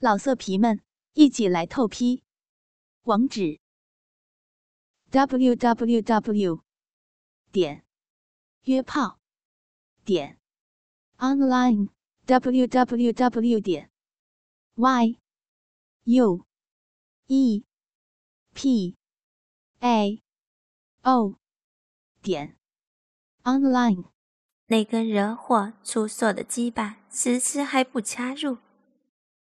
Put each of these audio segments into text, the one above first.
老色皮们，一起来透批！网址：w w w 点约炮点 online w w w 点 y u e p a o 点 online。那根惹火出色的鸡巴迟迟还不插入。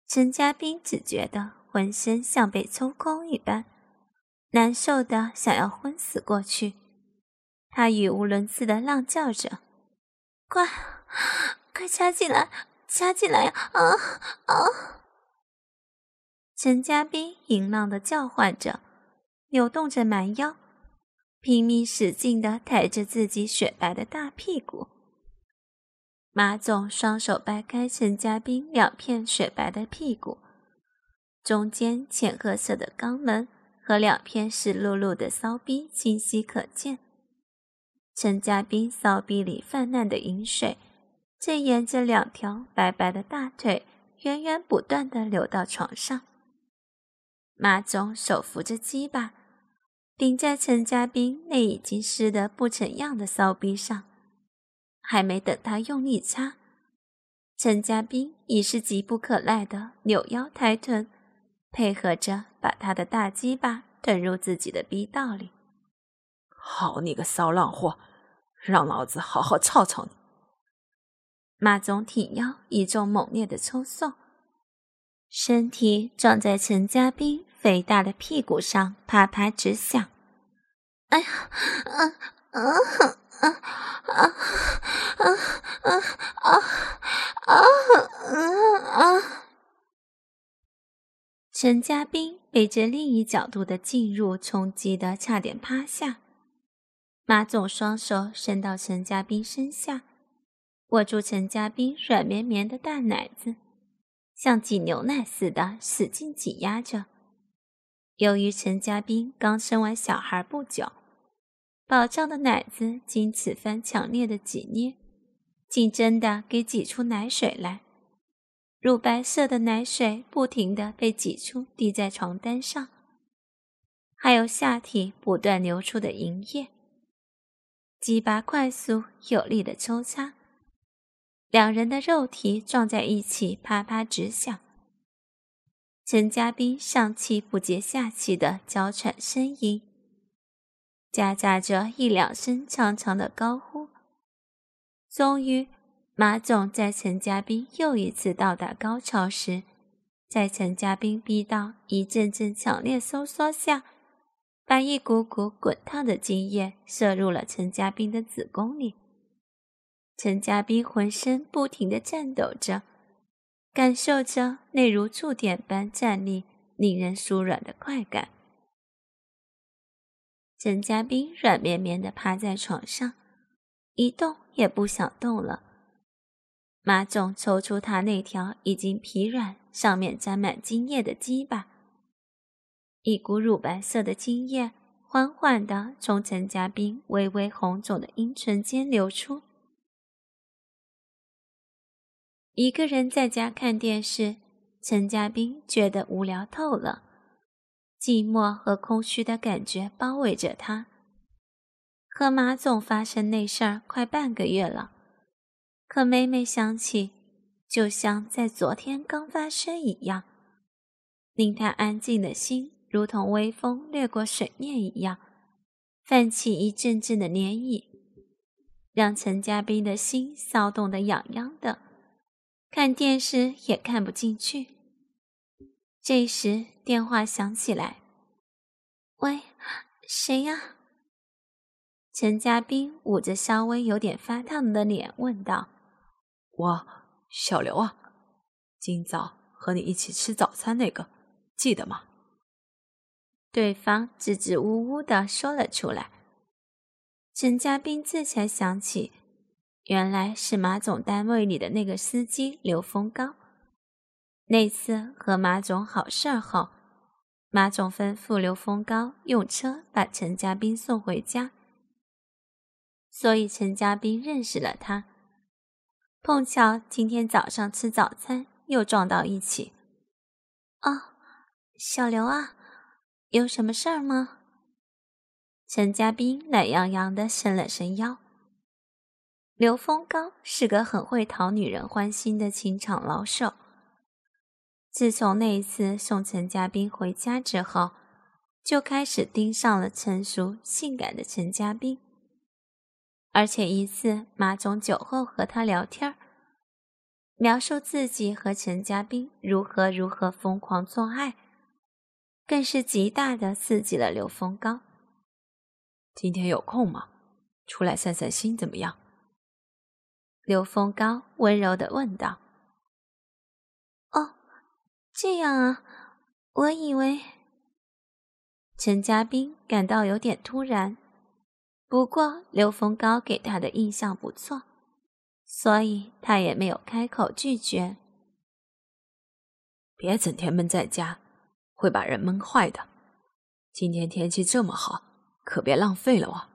陈家斌只觉得浑身像被抽空一般，难受的想要昏死过去。他语无伦次的浪叫着：“快，快掐进来，掐进来呀！啊啊！”陈家斌淫浪的叫唤着，扭动着蛮腰，拼命使劲的抬着自己雪白的大屁股。马总双手掰开陈家斌两片雪白的屁股，中间浅褐色的肛门和两片湿漉漉的骚逼清晰可见。陈家斌骚逼里泛滥的饮水，正沿着两条白白的大腿源源不断的流到床上。马总手扶着鸡巴，顶在陈家斌那已经湿得不成样的骚逼上。还没等他用力擦，陈家斌已是急不可耐的扭腰抬臀，配合着把他的大鸡巴吞入自己的逼道里。好你个骚浪货，让老子好好操操你！马总挺腰，一阵猛烈的抽送，身体撞在陈家斌肥大的屁股上，啪啪直响。哎呀，啊啊！啊啊啊啊啊啊啊！陈家斌被这另一角度的进入冲击的差点趴下。马总双手伸到陈家斌身下，握住陈家斌软绵绵的大奶子，像挤牛奶似的使劲挤压着。由于陈家斌刚生完小孩不久。饱胀的奶子经此番强烈的挤捏，竟真的给挤出奶水来。乳白色的奶水不停的被挤出，滴在床单上，还有下体不断流出的银液。鸡巴快速有力的抽插，两人的肉体撞在一起，啪啪直响。陈家斌上气不接下气的娇喘呻吟。夹杂着一两声长长的高呼，终于，马总在陈家斌又一次到达高潮时，在陈家斌逼到一阵阵强烈收缩下，把一股股滚烫的精液射入了陈家斌的子宫里。陈家斌浑身不停地颤抖着，感受着那如触电般站立、令人酥软的快感。陈家斌软绵绵的趴在床上，一动也不想动了。马总抽出他那条已经疲软、上面沾满精液的鸡巴，一股乳白色的精液缓缓的从陈家斌微微红肿的阴唇间流出。一个人在家看电视，陈家斌觉得无聊透了。寂寞和空虚的感觉包围着他。和马总发生那事儿快半个月了，可每每想起，就像在昨天刚发生一样，令他安静的心如同微风掠过水面一样，泛起一阵阵的涟漪，让陈家斌的心骚动的痒痒的，看电视也看不进去。这时。电话响起来，喂，谁呀？陈家斌捂着稍微有点发烫的脸问道：“我小刘啊，今早和你一起吃早餐那个，记得吗？”对方支支吾吾的说了出来。陈家斌这才想起，原来是马总单位里的那个司机刘峰高。那次和马总好事儿后。马总吩咐刘峰高用车把陈家斌送回家，所以陈家斌认识了他。碰巧今天早上吃早餐又撞到一起，哦，小刘啊，有什么事儿吗？陈家斌懒洋洋的伸了伸腰。刘峰高是个很会讨女人欢心的情场老手。自从那一次送陈家斌回家之后，就开始盯上了成熟性感的陈家斌。而且一次马总酒后和他聊天描述自己和陈家斌如何如何疯狂做爱，更是极大的刺激了刘峰高。今天有空吗？出来散散心怎么样？刘峰高温柔的问道。哦，这样啊，我以为……陈家斌感到有点突然。不过刘峰高给他的印象不错，所以他也没有开口拒绝。别整天闷在家，会把人闷坏的。今天天气这么好，可别浪费了哦。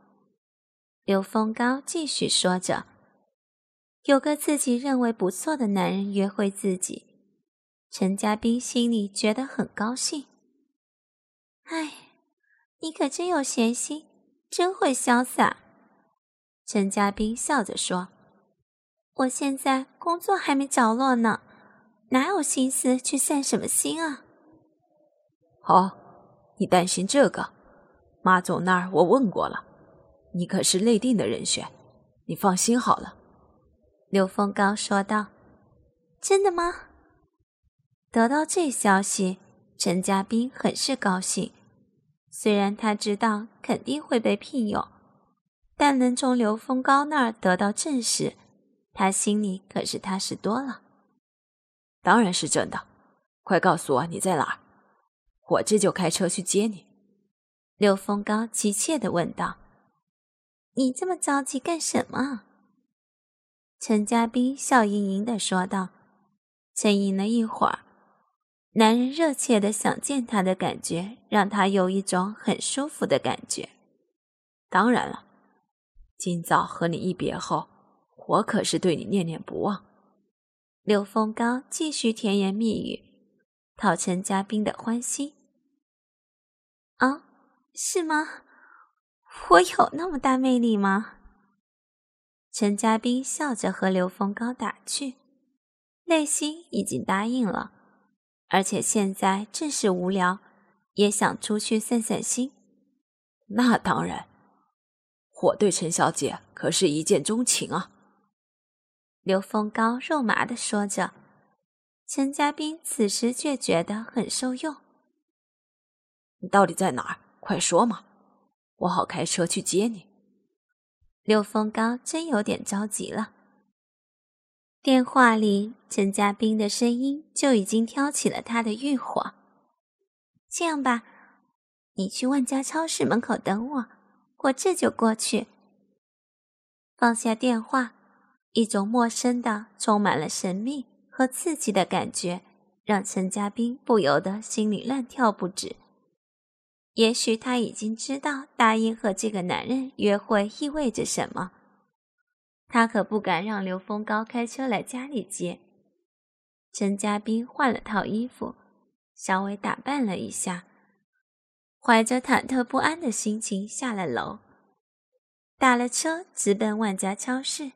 刘峰高继续说着：“有个自己认为不错的男人约会自己，陈家斌心里觉得很高兴。哎，你可真有闲心。”真会潇洒，陈家斌笑着说：“我现在工作还没着落呢，哪有心思去散什么心啊？”好，你担心这个？马总那儿我问过了，你可是内定的人选，你放心好了。”刘峰刚说道。“真的吗？”得到这消息，陈家斌很是高兴。虽然他知道肯定会被聘用，但能从刘峰高那儿得到证实，他心里可是踏实多了。当然是真的，快告诉我你在哪儿，我这就开车去接你。刘峰高急切地问道：“你这么着急干什么？”陈家斌笑盈盈地说道。沉吟了一会儿。男人热切的想见他的感觉，让他有一种很舒服的感觉。当然了，今早和你一别后，我可是对你念念不忘。刘峰高继续甜言蜜语，讨陈家斌的欢心。啊，是吗？我有那么大魅力吗？陈家斌笑着和刘峰高打趣，内心已经答应了。而且现在正是无聊，也想出去散散心。那当然，我对陈小姐可是一见钟情啊。刘峰高肉麻的说着，陈家斌此时却觉得很受用。你到底在哪儿？快说嘛，我好开车去接你。刘峰高真有点着急了。电话里，陈家斌的声音就已经挑起了他的欲火。这样吧，你去万家超市门口等我，我这就过去。放下电话，一种陌生的、充满了神秘和刺激的感觉，让陈家斌不由得心里乱跳不止。也许他已经知道答应和这个男人约会意味着什么。他可不敢让刘峰高开车来家里接。陈家斌换了套衣服，稍微打扮了一下，怀着忐忑不安的心情下了楼，打了车直奔万家超市。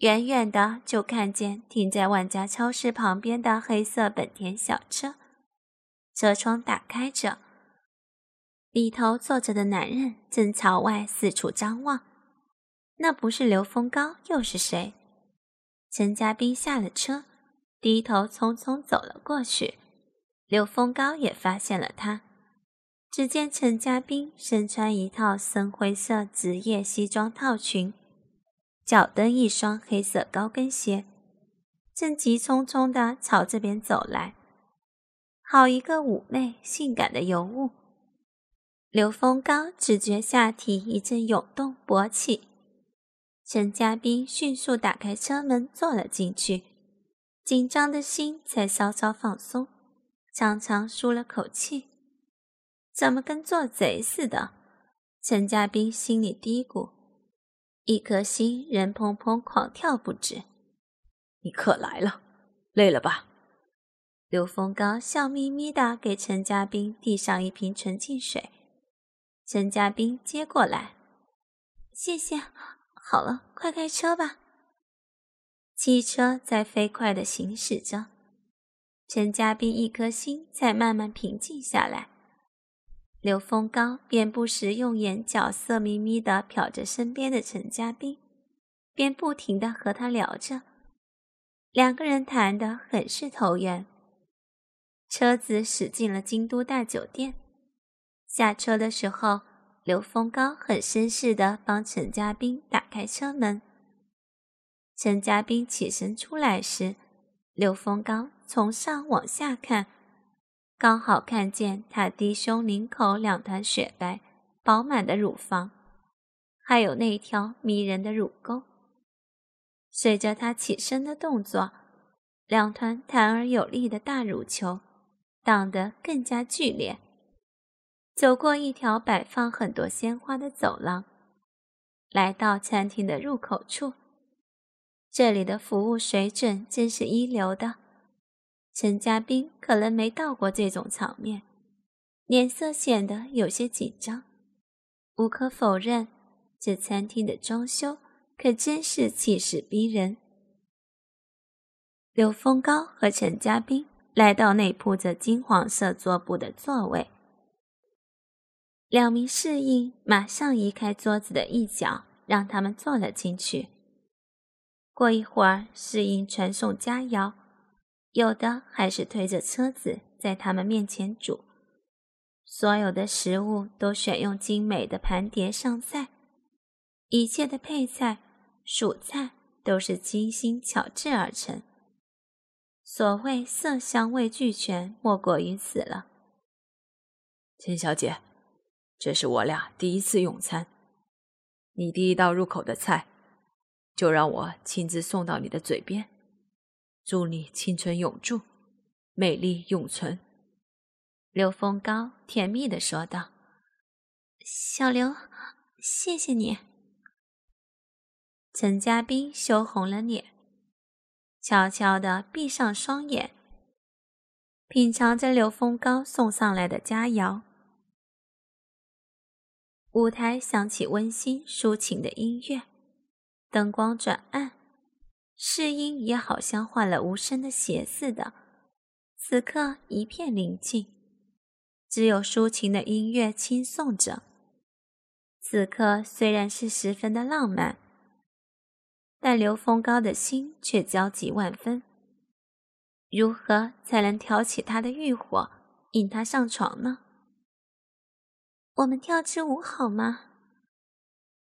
远远的就看见停在万家超市旁边的黑色本田小车，车窗打开着，里头坐着的男人正朝外四处张望。那不是刘峰高又是谁？陈家斌下了车，低头匆匆走了过去。刘峰高也发现了他。只见陈家斌身穿一套深灰色职业西装套裙，脚蹬一双黑色高跟鞋，正急匆匆地朝这边走来。好一个妩媚性感的尤物！刘峰高只觉下体一阵涌动勃起。陈家斌迅速打开车门，坐了进去，紧张的心才稍稍放松，长长舒了口气。怎么跟做贼似的？陈家斌心里嘀咕，一颗心人砰砰狂跳不止。你可来了，累了吧？刘峰高笑眯眯地给陈家斌递上一瓶纯净水，陈家斌接过来，谢谢。好了，快开车吧。汽车在飞快地行驶着，陈家斌一颗心才慢慢平静下来。刘峰高便不时用眼角色眯眯地瞟着身边的陈家斌，便不停地和他聊着，两个人谈得很是投缘。车子驶进了京都大酒店。下车的时候，刘峰高很绅士地帮陈家斌打开车门。陈家斌起身出来时，刘峰高从上往下看，刚好看见他低胸领口两团雪白、饱满的乳房，还有那条迷人的乳沟。随着他起身的动作，两团弹而有力的大乳球。荡得更加剧烈。走过一条摆放很多鲜花的走廊，来到餐厅的入口处。这里的服务水准真是一流的。陈家斌可能没到过这种场面，脸色显得有些紧张。无可否认，这餐厅的装修可真是气势逼人。刘峰高和陈家斌。来到那铺着金黄色桌布的座位，两名侍应马上移开桌子的一角，让他们坐了进去。过一会儿，侍应传送佳肴，有的还是推着车子在他们面前煮。所有的食物都选用精美的盘碟上菜，一切的配菜、蔬菜都是精心巧制而成。所谓色香味俱全，莫过于此了。钱小姐，这是我俩第一次用餐，你第一道入口的菜，就让我亲自送到你的嘴边。祝你青春永驻，美丽永存。刘峰高甜蜜的说道：“小刘，谢谢你。”陈家斌羞红了脸。悄悄地闭上双眼，品尝着刘峰高送上来的佳肴。舞台响起温馨抒情的音乐，灯光转暗，试音也好像换了无声的鞋似的。此刻一片宁静，只有抒情的音乐轻颂着。此刻虽然是十分的浪漫。但刘峰高的心却焦急万分。如何才能挑起他的欲火，引他上床呢？我们跳支舞好吗？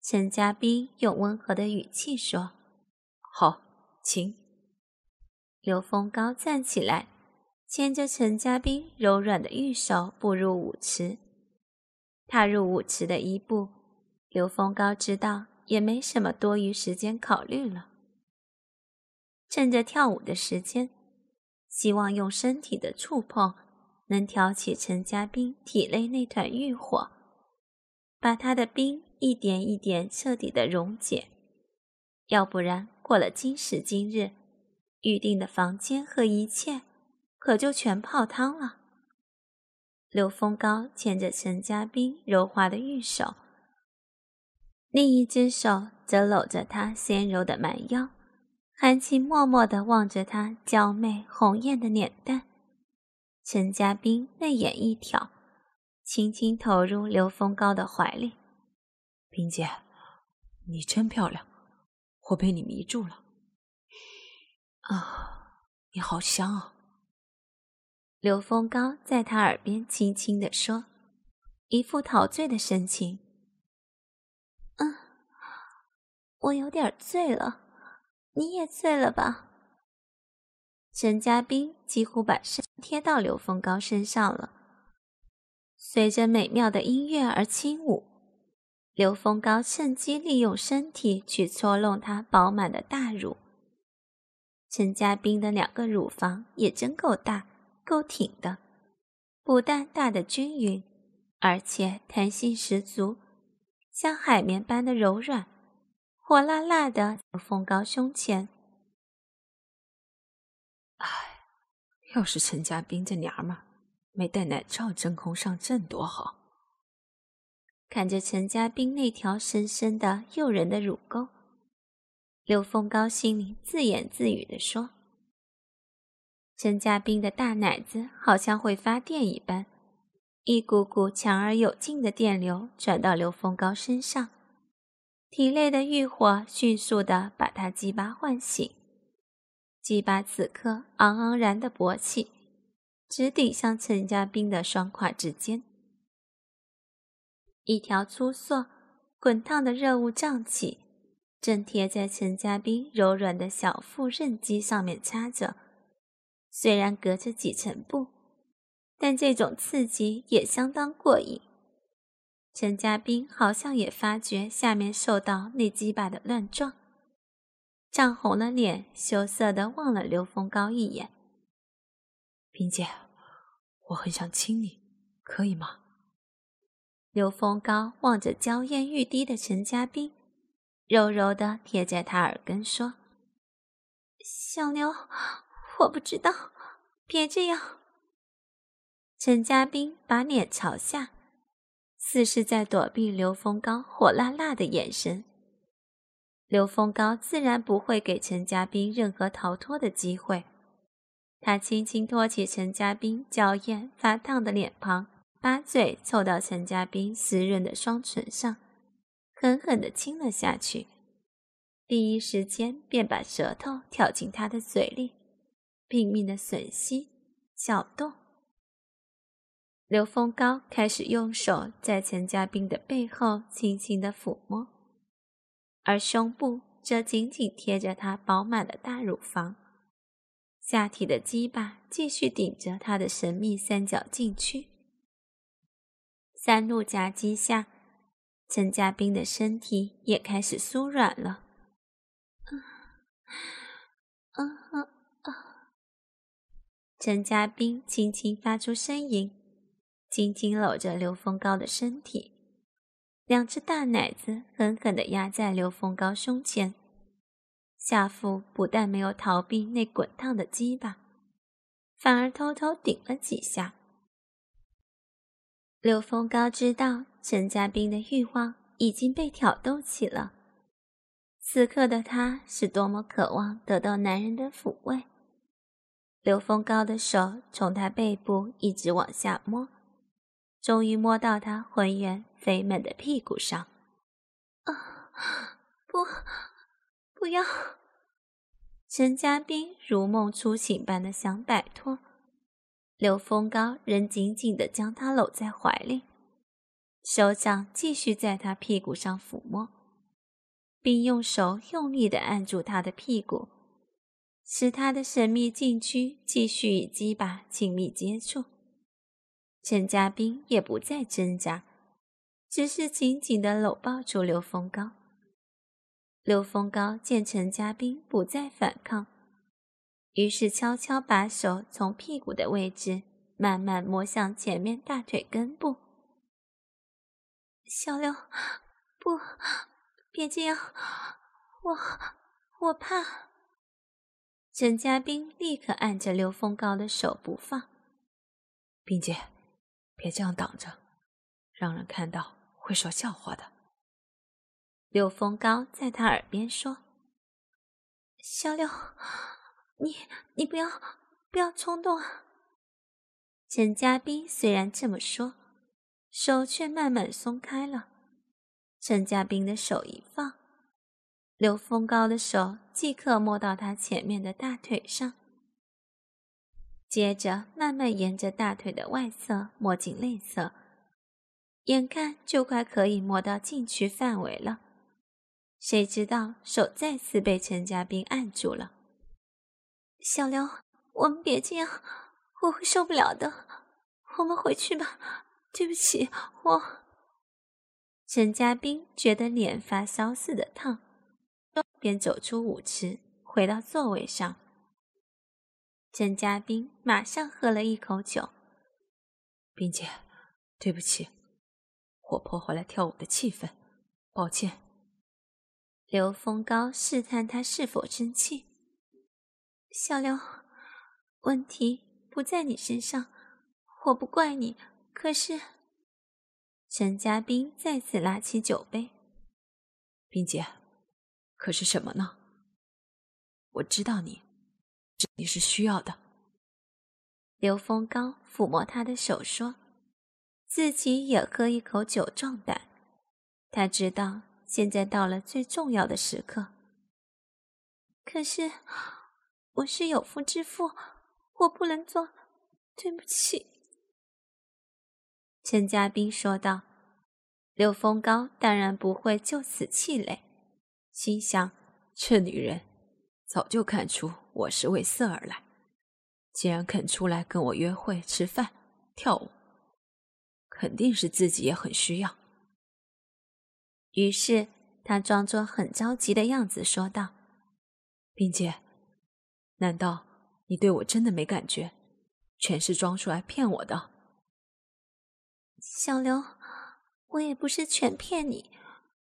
陈家斌用温和的语气说：“好，请。”刘峰高站起来，牵着陈家斌柔软的玉手步入舞池。踏入舞池的一步，刘峰高知道。也没什么多余时间考虑了。趁着跳舞的时间，希望用身体的触碰能挑起陈家斌体内那团欲火，把他的冰一点一点彻底的溶解。要不然，过了今时今日，预定的房间和一切可就全泡汤了。刘峰高牵着陈家斌柔滑的玉手。另一只手则搂着她纤柔的蛮腰，含情脉脉地望着她娇媚红艳的脸蛋。陈家斌泪眼一挑，轻轻投入刘峰高的怀里。冰姐，你真漂亮，我被你迷住了。啊，你好香啊！刘峰高在他耳边轻轻地说，一副陶醉的神情。我有点醉了，你也醉了吧？陈家斌几乎把身贴到刘凤高身上了，随着美妙的音乐而轻舞。刘凤高趁机利用身体去搓弄他饱满的大乳。陈家斌的两个乳房也真够大，够挺的，不但大的均匀，而且弹性十足，像海绵般的柔软。火辣辣的，风高胸前。哎，要是陈家斌这娘们没带奶罩真空上阵多好！看着陈家斌那条深深的、诱人的乳沟，刘峰高心里自言自语地说：“陈家斌的大奶子好像会发电一般，一股股强而有劲的电流转到刘峰高身上，体内的欲火迅速地把他鸡巴唤醒。鸡巴此刻昂昂然的勃起，直顶向陈家斌的双胯之间。”一条粗硕、滚烫的热雾胀起，正贴在陈家斌柔软的小腹韧肌上面插着。虽然隔着几层布，但这种刺激也相当过瘾。陈家斌好像也发觉下面受到那鸡巴的乱撞，涨红了脸，羞涩的望了刘峰高一眼：“冰姐，我很想亲你，可以吗？”刘峰高望着娇艳欲滴的陈家斌，柔柔的贴在他耳根说：“小妞，我不知道，别这样。”陈家斌把脸朝下，似是在躲避刘峰高火辣辣的眼神。刘峰高自然不会给陈家斌任何逃脱的机会，他轻轻托起陈家斌娇艳发烫的脸庞。把嘴凑到陈家斌湿润的双唇上，狠狠地亲了下去。第一时间便把舌头挑进他的嘴里，拼命的吮吸、搅动。刘峰高开始用手在陈家斌的背后轻轻的抚摸，而胸部则紧紧贴着他饱满的大乳房，下体的鸡巴继续顶着他的神秘三角禁区。三路夹击下，陈家斌的身体也开始酥软了。嗯嗯陈家斌轻轻发出呻吟，紧紧搂着刘峰高的身体，两只大奶子狠狠地压在刘峰高胸前，下腹不但没有逃避那滚烫的鸡巴，反而偷偷顶了几下。刘峰高知道陈家斌的欲望已经被挑逗起了，此刻的他是多么渴望得到男人的抚慰。刘峰高的手从他背部一直往下摸，终于摸到他浑圆肥美的屁股上。啊，不，不要！陈家斌如梦初醒般的想摆脱。刘峰高仍紧紧地将她搂在怀里，手掌继续在她屁股上抚摸，并用手用力地按住她的屁股，使她的神秘禁区继续与鸡巴亲密接触。陈家斌也不再挣扎，只是紧紧地搂抱住刘峰高。刘峰高见陈家斌不再反抗。于是悄悄把手从屁股的位置慢慢摸向前面大腿根部。小刘，不，别这样，我我怕。陈家斌立刻按着刘峰高的手不放。冰姐，别这样挡着，让人看到会说笑话的。刘峰高在他耳边说：“小刘。”你你不要不要冲动啊！陈家斌虽然这么说，手却慢慢松开了。陈家斌的手一放，刘峰高的手即刻摸到他前面的大腿上，接着慢慢沿着大腿的外侧摸进内侧，眼看就快可以摸到禁区范围了，谁知道手再次被陈家斌按住了。小刘，我们别这样，我会受不了的。我们回去吧。对不起，我。陈家斌觉得脸发烧似的烫，便走出舞池，回到座位上。陈家斌马上喝了一口酒。冰姐，对不起，我破坏了跳舞的气氛，抱歉。刘峰高试探他是否生气。小刘，问题不在你身上，我不怪你。可是，陈家斌再次拿起酒杯，冰姐，可是什么呢？我知道你，你是需要的。刘峰高抚摸他的手，说：“自己也喝一口酒壮胆。他知道现在到了最重要的时刻。可是，我是有夫之妇，我不能做。对不起。”陈家斌说道。刘峰高当然不会就此气馁，心想：这女人早就看出我是为色而来。既然肯出来跟我约会、吃饭、跳舞，肯定是自己也很需要。于是他装作很着急的样子说道：“冰姐，难道你对我真的没感觉？全是装出来骗我的？”小刘，我也不是全骗你，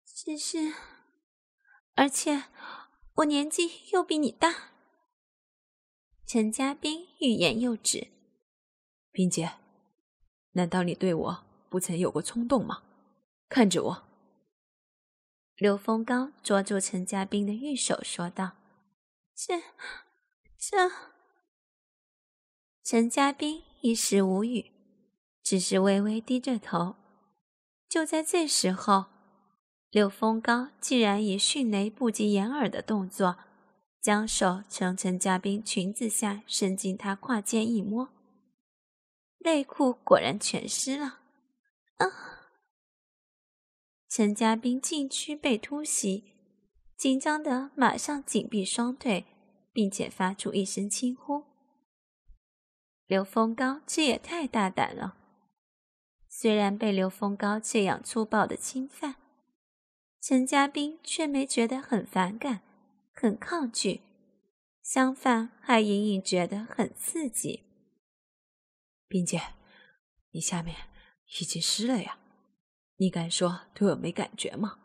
只是……而且我年纪又比你大。陈家斌欲言又止。冰姐，难道你对我不曾有过冲动吗？看着我。刘峰高捉住陈家斌的玉手，说道：“这……这……”陈家斌一时无语，只是微微低着头。就在这时候，刘峰高竟然以迅雷不及掩耳的动作。将手从陈家斌裙子下伸进他胯间一摸，内裤果然全湿了。啊！陈家斌禁区被突袭，紧张的马上紧闭双腿，并且发出一声轻呼。刘峰高这也太大胆了。虽然被刘峰高这样粗暴的侵犯，陈家斌却没觉得很反感。很抗拒，相反还隐隐觉得很刺激。冰姐，你下面已经湿了呀，你敢说对我没感觉吗？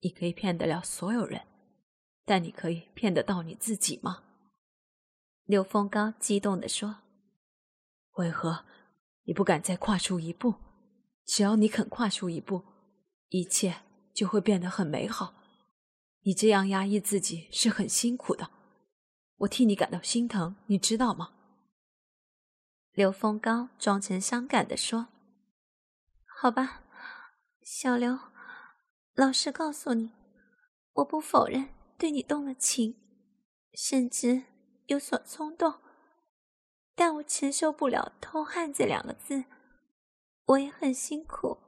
你可以骗得了所有人，但你可以骗得到你自己吗？刘峰高激动地说：“为何你不敢再跨出一步？只要你肯跨出一步，一切就会变得很美好。”你这样压抑自己是很辛苦的，我替你感到心疼，你知道吗？刘峰高装成伤感的说：“好吧，小刘，老实告诉你，我不否认对你动了情，甚至有所冲动，但我承受不了‘偷汉’这两个字，我也很辛苦。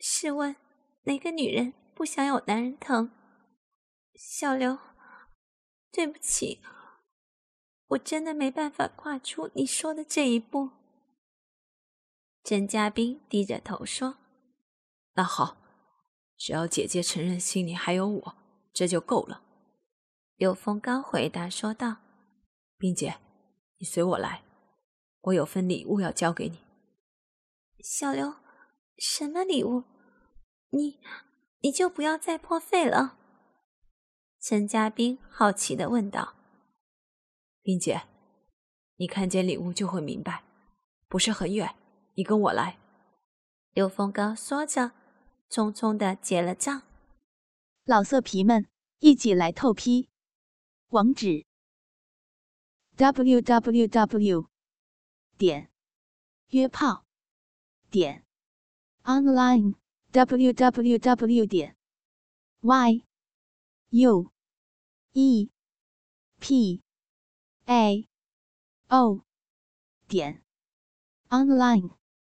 试问，哪个女人不想有男人疼？”小刘，对不起，我真的没办法跨出你说的这一步。甄嘉宾低着头说：“那好，只要姐姐承认心里还有我，这就够了。”刘峰刚回答说道：“冰姐，你随我来，我有份礼物要交给你。”小刘，什么礼物？你，你就不要再破费了。陈家斌好奇的问道：“冰姐，你看见礼物就会明白，不是很远，你跟我来。”刘峰高说着，匆匆的结了账。老色皮们，一起来透批！网址：w w w 点约炮点 online w w w 点 y。U E. P. A. O. 点。Online。